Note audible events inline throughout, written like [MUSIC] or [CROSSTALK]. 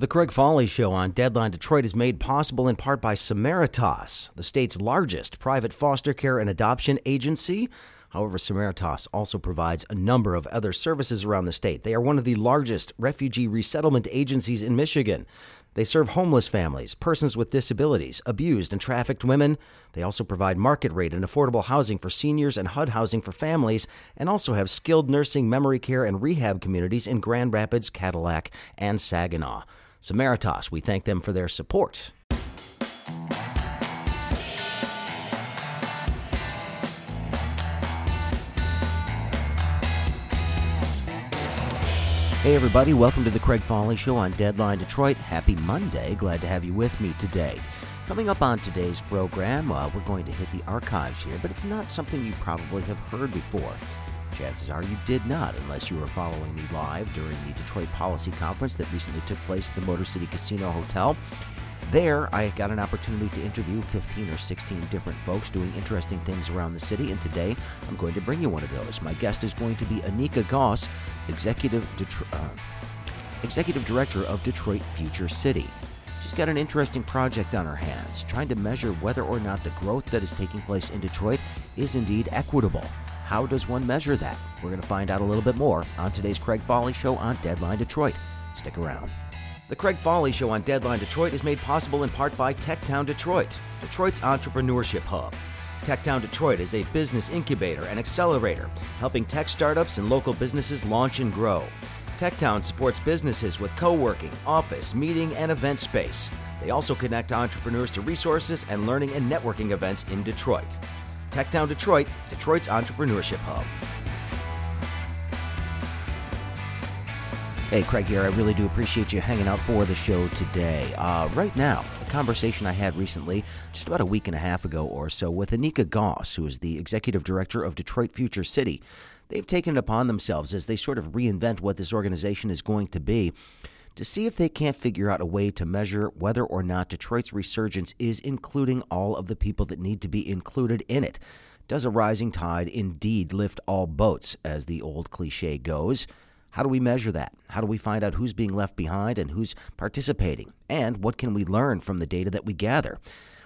The Craig Fahle Show on Deadline Detroit is made possible in part by Samaritas, the state's largest private foster care and adoption agency. However, Samaritas also provides a number of other services around the state. They are one of the largest refugee resettlement agencies in Michigan. They serve homeless families, persons with disabilities, abused and trafficked women. They also provide market rate and affordable housing for seniors and HUD housing for families, and also have skilled nursing, memory care, and rehab communities in Grand Rapids, Cadillac, and Saginaw. Samaritas, we thank them for their support. Hey, everybody, welcome to the Craig Fahle Show on Deadline Detroit. Happy Monday. Glad to have you with me today. Coming up on today's program, uh, we're going to hit the archives here, but it's not something you probably have heard before. Chances are you did not, unless you were following me live during the Detroit Policy Conference that recently took place at the Motor City Casino Hotel. There, I got an opportunity to interview 15 or 16 different folks doing interesting things around the city, and today I'm going to bring you one of those. My guest is going to be Anika Goss, Executive, Detro- uh, Executive Director of Detroit Future City. She's got an interesting project on her hands, trying to measure whether or not the growth that is taking place in Detroit is indeed equitable. How does one measure that? We're going to find out a little bit more on today's Craig Fahle Show on Deadline Detroit. Stick around. The Craig Fahle Show on Deadline Detroit is made possible in part by Techtown Detroit, Detroit's entrepreneurship hub. Techtown Detroit is a business incubator and accelerator, helping tech startups and local businesses launch and grow. Techtown supports businesses with co working, office, meeting, and event space. They also connect entrepreneurs to resources and learning and networking events in Detroit. Techtown Detroit, Detroit's entrepreneurship hub. Hey, Craig here. I really do appreciate you hanging out for the show today. Uh, right now, a conversation I had recently, just about a week and a half ago or so, with Anika Goss, who is the executive director of Detroit Future City. They've taken it upon themselves as they sort of reinvent what this organization is going to be to see if they can't figure out a way to measure whether or not Detroit's resurgence is including all of the people that need to be included in it. Does a rising tide indeed lift all boats, as the old cliche goes? How do we measure that? How do we find out who's being left behind and who's participating? And what can we learn from the data that we gather?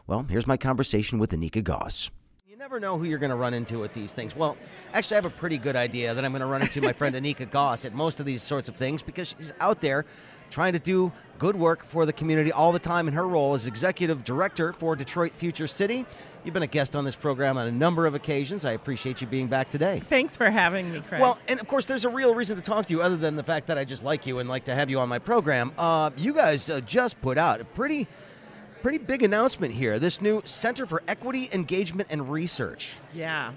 Well, here's my conversation with Anika Goss. You never know who you're going to run into with these things. Well, actually, I have a pretty good idea that I'm going to run into my friend [LAUGHS] Anika Goss at most of these sorts of things because she's out there trying to do good work for the community all the time in her role as executive director for Detroit Future City. You've been a guest on this program on a number of occasions. I appreciate you being back today. Thanks for having me, Craig. Well, and of course, there's a real reason to talk to you other than the fact that I just like you and like to have you on my program. Uh, you guys uh, just put out a pretty, pretty big announcement here. This new Center for Equity, Engagement, and Research. Yeah.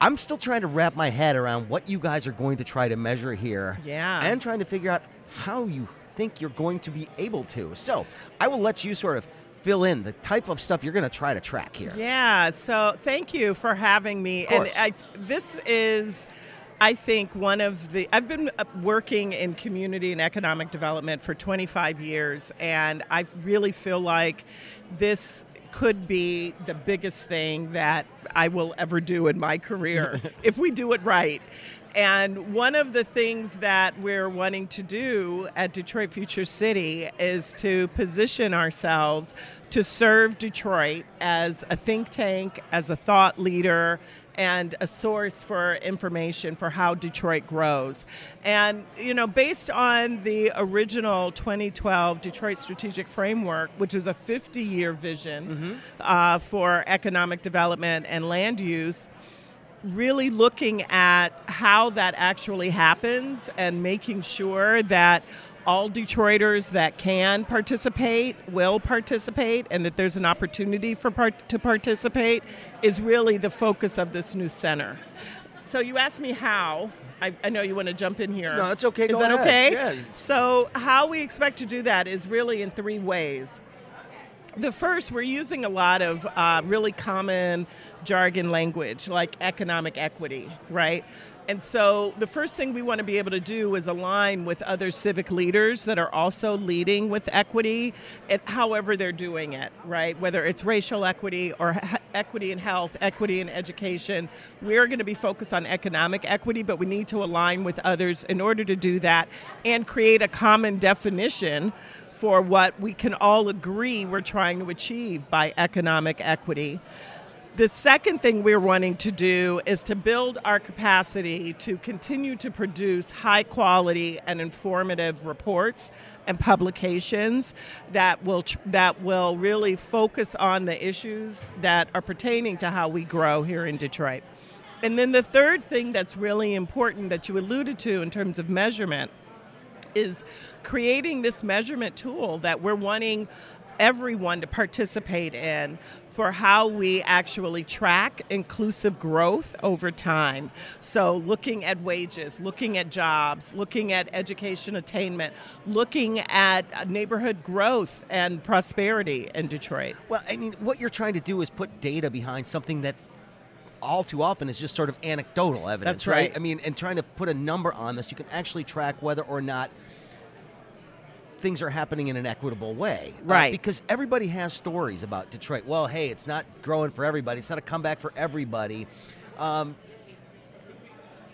I'm still trying to wrap my head around what you guys are going to try to measure here. Yeah. And trying to figure out how you think you're going to be able to. So I will let you sort of fill in the type of stuff you're going to try to track here. Yeah. So thank you for having me. and I, this is. I think one of the I've been uh, working in community and economic development for 25 years and I really feel like this could be the biggest thing that I will ever do in my career [LAUGHS] if we do it right. And one of the things that we're wanting to do at Detroit Future City is to position ourselves to serve Detroit as a think tank, as a thought leader, and a source for information for how Detroit grows. And, you know, based on the original 2012 Detroit Strategic Framework, which is a 50 year vision mm-hmm. uh, for economic development and land use really looking at how that actually happens and making sure that all Detroiters that can participate will participate and that there's an opportunity for part- to participate is really the focus of this new center. So you asked me how. I, I know you want to jump in here. No, that's okay. Is Go that ahead. okay? Yeah. So how we expect to do that is really in three ways. The first, we're using a lot of uh, really common jargon language like economic equity, right? And so the first thing we want to be able to do is align with other civic leaders that are also leading with equity, however they're doing it, right? Whether it's racial equity or equity in health, equity in education. We're going to be focused on economic equity, but we need to align with others in order to do that and create a common definition for what we can all agree we're trying to achieve by economic equity. The second thing we're wanting to do is to build our capacity to continue to produce high quality and informative reports and publications that will that will really focus on the issues that are pertaining to how we grow here in Detroit. And then the third thing that's really important that you alluded to in terms of measurement is creating this measurement tool that we're wanting everyone to participate in for how we actually track inclusive growth over time. So, looking at wages, looking at jobs, looking at education attainment, looking at neighborhood growth and prosperity in Detroit. Well, I mean, what you're trying to do is put data behind something that all too often is just sort of anecdotal evidence, That's right. right? I mean, and trying to put a number on this, you can actually track whether or not things are happening in an equitable way. Right. Because everybody has stories about Detroit. Well, hey, it's not growing for everybody, it's not a comeback for everybody. Um,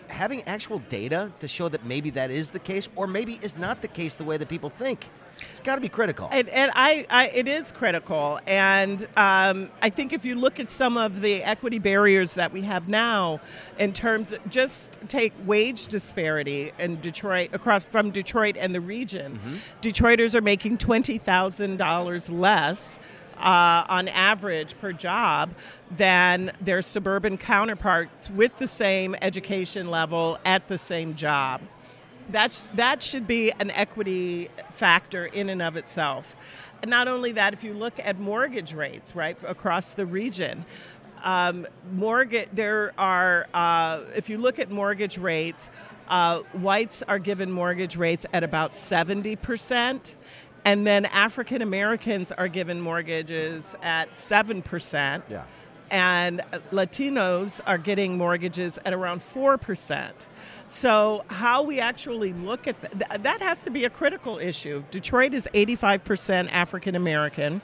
having actual data to show that maybe that is the case, or maybe is not the case the way that people think it's got to be critical. And, and I, I, it is critical. And um, I think if you look at some of the equity barriers that we have now, in terms of just take wage disparity in Detroit, across from Detroit and the region, mm-hmm. Detroiters are making $20,000 less. Uh, on average per job than their suburban counterparts with the same education level at the same job that that should be an equity factor in and of itself. Not only that, if you look at mortgage rates, right, across the region, um, mortgage there are uh, if you look at mortgage rates, uh, whites are given mortgage rates at about seventy percent. And then African Americans are given mortgages at 7%. Yeah and Latinos are getting mortgages at around 4%. So, how we actually look at th- that has to be a critical issue. Detroit is 85% African American.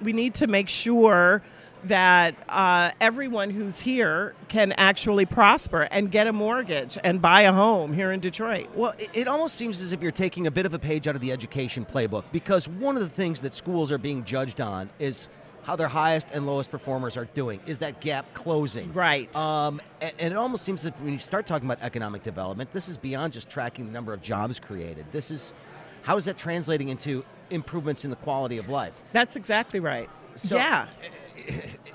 We need to make sure that uh, everyone who's here can actually prosper and get a mortgage and buy a home here in Detroit. Well, it, it, almost seems as if you're taking a bit of a page out of the education playbook because one of the things that schools are being judged on is how their highest and lowest performers are doing. Is that gap closing? Right. Um, and, and, it almost seems that when you start talking about economic development, this is beyond just tracking the number of jobs created. This is how is that translating into improvements in the quality of life? That's exactly right. So, yeah.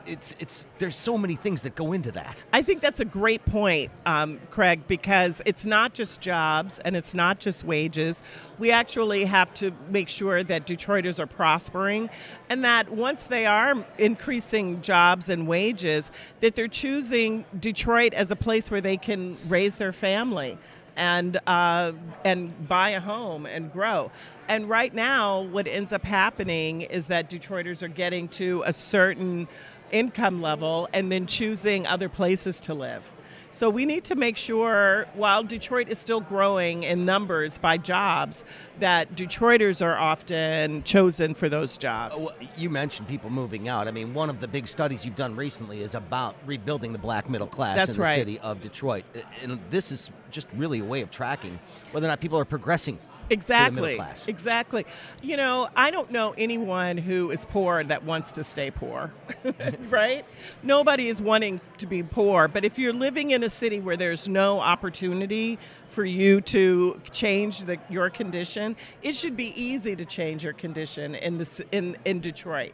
It's it's there's so many things that go into that. I think that's a great point, um, Craig, because it's not just jobs and it's not just wages. We actually have to make sure that Detroiters are prospering, and that once they are increasing jobs and wages, that they're choosing Detroit as a place where they can raise their family and uh, and buy a home and grow. And right now, what ends up happening is that Detroiters are getting to a certain income level and then choosing other places to live. So we need to make sure, while Detroit is still growing in numbers by jobs, that Detroiters are often chosen for those jobs. Oh, well, you mentioned people moving out. I mean, one of the big studies you've done recently is about rebuilding the black middle class That's in the right. city of Detroit. And this is just really a way of tracking whether or not people are progressing Exactly. Exactly. You know, I don't know anyone who is poor that wants to stay poor, [LAUGHS] [LAUGHS] right? Nobody is wanting to be poor. But if you're living in a city where there's no opportunity for you to change the, your condition, it should be easy to change your condition in, this, in, in Detroit.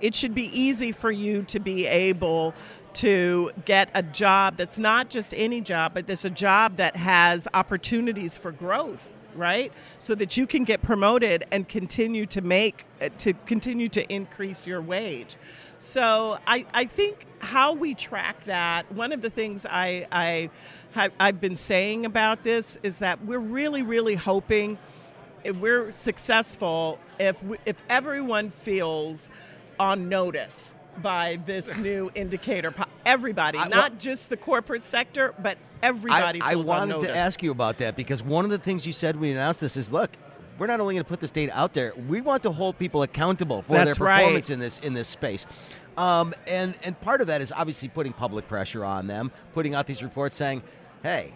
It should be easy for you to be able to get a job that's not just any job, but there's a job that has opportunities for growth right? So that you can get promoted and continue to make, uh, to continue to increase your wage. So I, I think how we track that, one of the things I, I have, I've been saying about this is that we're really, really hoping if we're successful, if, we, if everyone feels on notice by this [LAUGHS] new indicator. Everybody, I, well, not just the corporate sector, but everybody. I, I wanted to ask you about that because one of the things you said when you announced this is, look, we're not only going to put this data out there, we want to hold people accountable for That's their right. performance in this in this space. Um, and and part of that is obviously putting public pressure on them, putting out these reports saying, hey.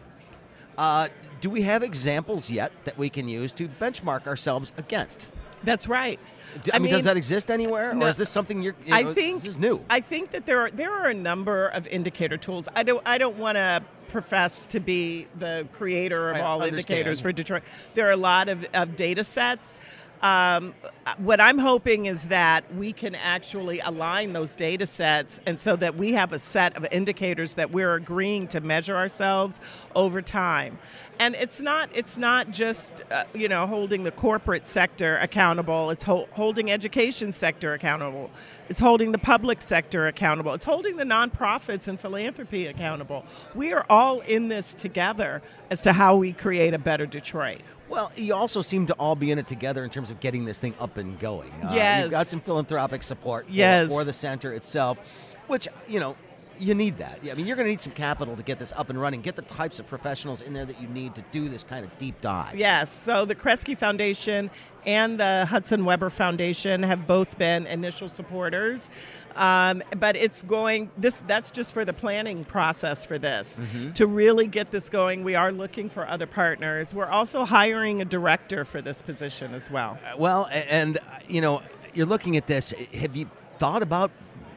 Uh, do we have examples yet that we can use to benchmark ourselves against? That's right. Do- I, mean, does that exist anywhere, no, or is this something you're? You I know, think this is new. I think that there are there are a number of indicator tools. I don't I don't want to profess to be the creator of I all understand. indicators for Detroit. There are a lot of, of data sets. Um, what I'm hoping is that we can actually align those data sets, and so that we have a set of indicators that we're agreeing to measure ourselves over time. And it's not it's not just uh, you know holding the corporate sector accountable. It's ho- holding education sector accountable. It's holding the public sector accountable. It's holding the nonprofits and philanthropy accountable. We are all in this together as to how we create a better Detroit. Well, you also seem to all be in it together in terms of getting this thing up and going. Uh, Yes. You've got some philanthropic support for, Yes. for the center itself, which, you know, you need that. Yeah, I mean, you're going to need some capital to get this up and running, get the types of professionals in there that you need to do this kind of deep dive. Yes, so the Kresge Foundation and the Hudson Webber Foundation have both been initial supporters. Um, but it's going this that's just for the planning process for this. To really get this going, we are looking for other partners. We're also hiring a director for this position as well. Uh, Well, and, uh, you know, you're looking at this. Have you thought about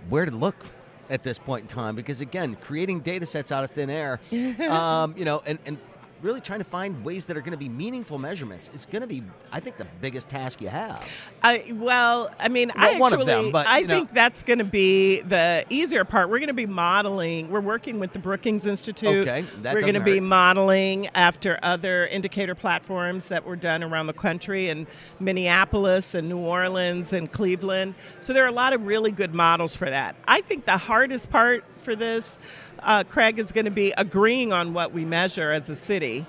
where to look? At this point in time, because again, creating data sets out of thin air, [LAUGHS] um, you know, and, and really trying to find ways that are going to be meaningful measurements is going to be, I think, the biggest task you have. I, well, I mean, I Well, one of actually, them, but, I know. think that's going to be the easier part. We're going to be modeling. We're working with the Brookings Institute. Okay, that we're going to be modeling after other indicator platforms that were done around the country in Minneapolis and New Orleans and Cleveland. So there are a lot of really good models for that. I think the hardest part for this, uh, Craig, is going to be agreeing on what we measure as a city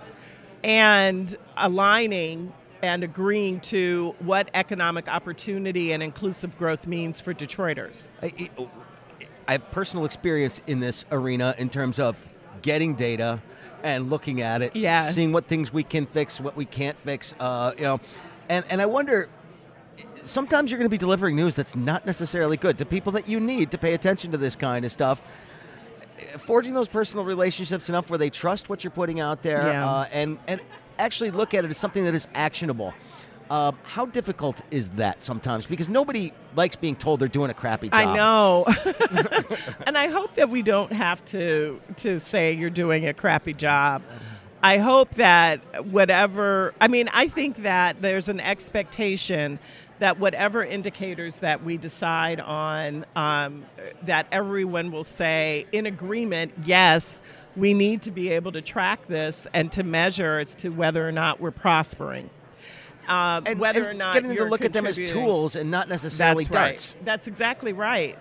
and aligning and agreeing to what economic opportunity and inclusive growth means for Detroiters. I, I have personal experience in this arena in terms of getting data and looking at it, Yeah. seeing what things we can fix, what we can't fix, uh, you know, and and I wonder. Sometimes you're going to be delivering news that's not necessarily good to people that you need to pay attention to this kind of stuff. Forging those personal relationships enough where they trust what you're putting out there, Yeah. uh, and and actually look at it as something that is actionable. Uh, how difficult is that sometimes? Because nobody likes being told they're doing a crappy job. I know. [LAUGHS] [LAUGHS] and I hope that we don't have to to say you're doing a crappy job. I hope that whatever I mean, I think that there's an expectation that whatever indicators that we decide on, um, that everyone will say in agreement, yes, we need to be able to track this and to measure as to whether or not we're prospering. Uh, and, whether and or not getting them to look at them as tools and not necessarily That's darts. right. That's exactly right.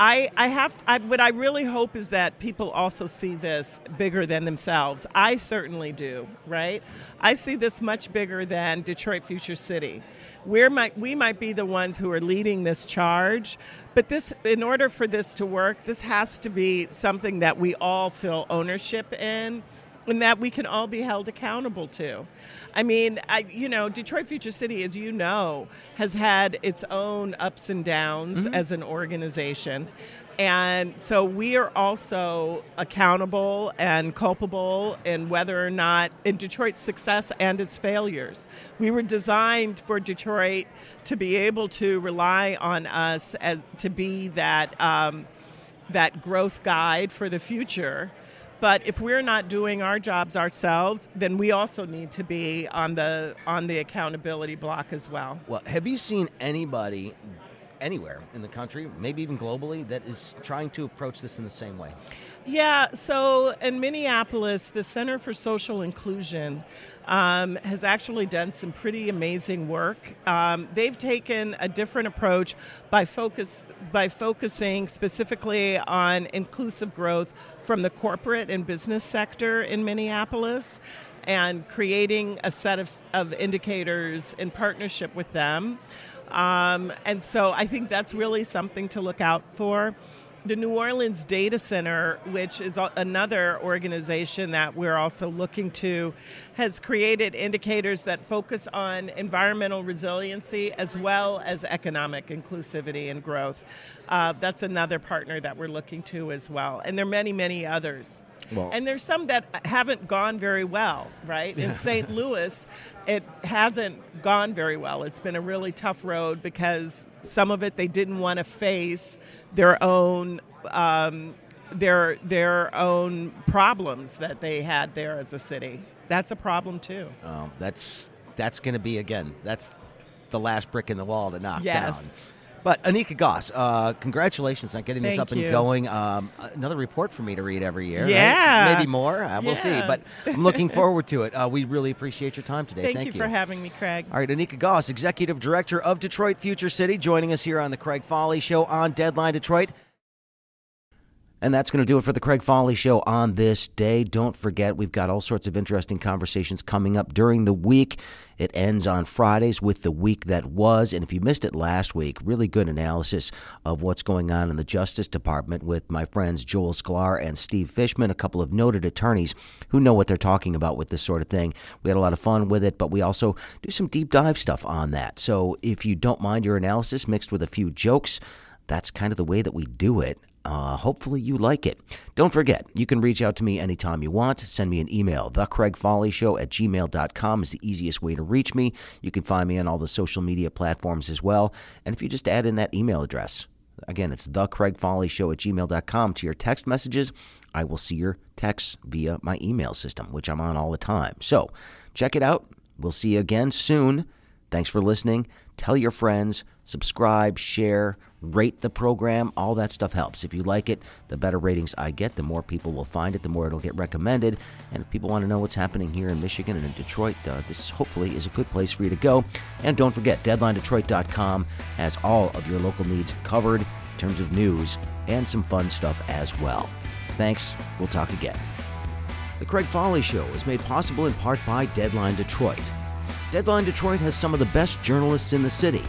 I, I have I, what I really hope is that people also see this bigger than themselves. I certainly do, right? I see this much bigger than Detroit Future City. We're might, we might be the ones who are leading this charge, but this in order for this to work, this has to be something that we all feel ownership in and that we can all be held accountable to. I mean, I, you know, Detroit Future City, as you know, has had its own ups and downs as an organization. And so we are also accountable and culpable in whether or not in Detroit's success and its failures. We were designed for Detroit to be able to rely on us as to be that um, that growth guide for the future. But if we're not doing our jobs ourselves, then we also need to be on the on the accountability block as well. Well, have you seen anybody anywhere in the country, maybe even globally, that is trying to approach this in the same way? Yeah, so in Minneapolis, the Center for Social Inclusion um, has actually done some pretty amazing work. Um, they've taken a different approach by focus by focusing specifically on inclusive growth from the corporate and business sector in Minneapolis and creating a set of, of indicators in partnership with them. Um, and so I think that's really something to look out for. The New Orleans Data Center, which is another organization that we're also looking to, has created indicators that focus on environmental resiliency as well as economic inclusivity and growth. Uh, that's another partner that we're looking to as well. And there are many, many others. Well, and there's some that haven't gone very well, right? In St. [LAUGHS] Louis, it hasn't gone very well. It's been a really tough road because some of it they didn't want to face their own um, their their own problems that they had there as a city. That's a problem too. Oh, that's that's going to be again. That's the last brick in the wall to knock yes. down. But Anika Goss, uh, congratulations on getting Thank this up you. and going. Um, another report for me to read every year. Yeah, right? maybe more. Uh, we'll yeah. see. But I'm looking forward to it. Uh, we really appreciate your time today. Thank, Thank you, you for having me, Craig. All right, Anika Goss, Executive Director of Detroit Future City, joining us here on the Craig Fahle Show on Deadline Detroit. And that's going to do it for the Craig Fahle Show on this day. Don't forget, we've got all sorts of interesting conversations coming up during the week. It ends on Fridays with the week that was. And if you missed it last week, really good analysis of what's going on in the Justice Department with my friends Joel Sklar and Steve Fishman, a couple of noted attorneys who know what they're talking about with this sort of thing. We had a lot of fun with it, but we also do some deep dive stuff on that. So if you don't mind your analysis mixed with a few jokes, that's kind of the way that we do it. Uh, hopefully you like it. Don't forget, you can reach out to me anytime you want. Send me an email. TheCraigFahleShow at gmail.com is the easiest way to reach me. You can find me on all the social media platforms as well. And if you just add in that email address, again, it's TheCraigFahleShow at gmail.com to your text messages, I will see your texts via my email system, which I'm on all the time. So check it out. We'll see you again soon. Thanks for listening. Tell your friends, subscribe, share, rate the program. All that stuff helps. If you like it, the better ratings I get, the more people will find it, the more it'll get recommended. And if people want to know what's happening here in Michigan and in Detroit, uh, this hopefully is a good place for you to go. And don't forget, DeadlineDetroit.com has all of your local needs covered in terms of news and some fun stuff as well. Thanks. We'll talk again. The Craig Fahle Show is made possible in part by Deadline Detroit. Deadline Detroit has some of the best journalists in the city.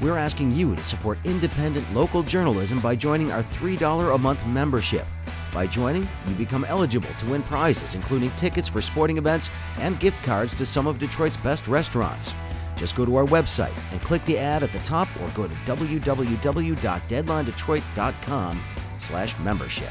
We're asking you to support independent local journalism by joining our $3 a month membership. By joining, you become eligible to win prizes, including tickets for sporting events and gift cards to some of Detroit's best restaurants. Just go to our website and click the ad at the top or go to www.deadlinedetroit.com slash membership.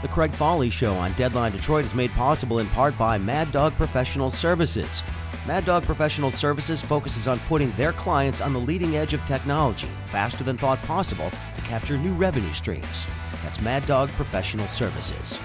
The Craig Fahle Show on Deadline Detroit is made possible in part by Mad Dog Professional Services. Mad Dog Professional Services focuses on putting their clients on the leading edge of technology, faster than thought possible, to capture new revenue streams. That's Mad Dog Professional Services.